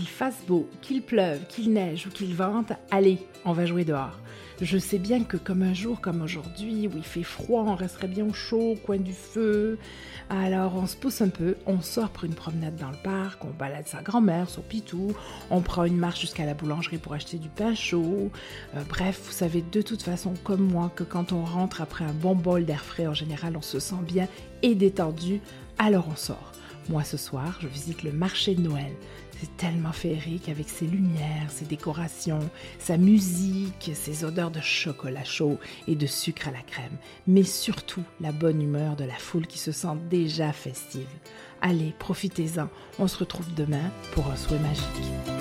fasse beau, qu'il pleuve, qu'il neige ou qu'il vente, allez, on va jouer dehors. Je sais bien que comme un jour comme aujourd'hui, où il fait froid, on resterait bien au chaud, au coin du feu. Alors on se pousse un peu, on sort pour une promenade dans le parc, on balade sa grand-mère, son pitou, on prend une marche jusqu'à la boulangerie pour acheter du pain chaud. Euh, bref, vous savez de toute façon comme moi que quand on rentre après un bon bol d'air frais, en général on se sent bien et détendu, alors on sort. Moi ce soir, je visite le marché de Noël. C'est tellement féerique avec ses lumières, ses décorations, sa musique, ses odeurs de chocolat chaud et de sucre à la crème, mais surtout la bonne humeur de la foule qui se sent déjà festive. Allez, profitez-en. On se retrouve demain pour un souhait magique.